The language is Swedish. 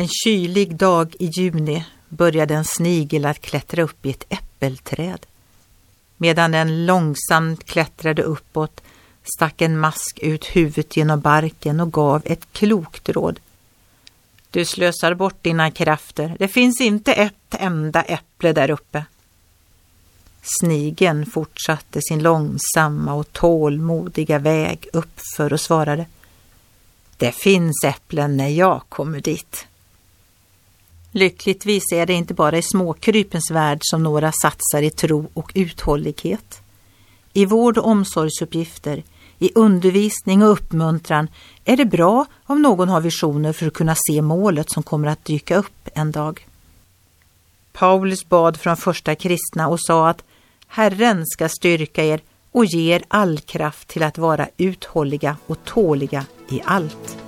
En kylig dag i juni började en snigel att klättra upp i ett äppelträd. Medan den långsamt klättrade uppåt stack en mask ut huvudet genom barken och gav ett klokt råd. Du slösar bort dina krafter. Det finns inte ett enda äpple där uppe. Snigen fortsatte sin långsamma och tålmodiga väg uppför och svarade. Det finns äpplen när jag kommer dit. Lyckligtvis är det inte bara i småkrypens värld som några satsar i tro och uthållighet. I vård och omsorgsuppgifter, i undervisning och uppmuntran är det bra om någon har visioner för att kunna se målet som kommer att dyka upp en dag. Paulus bad från första kristna och sa att Herren ska styrka er och ge er all kraft till att vara uthålliga och tåliga i allt.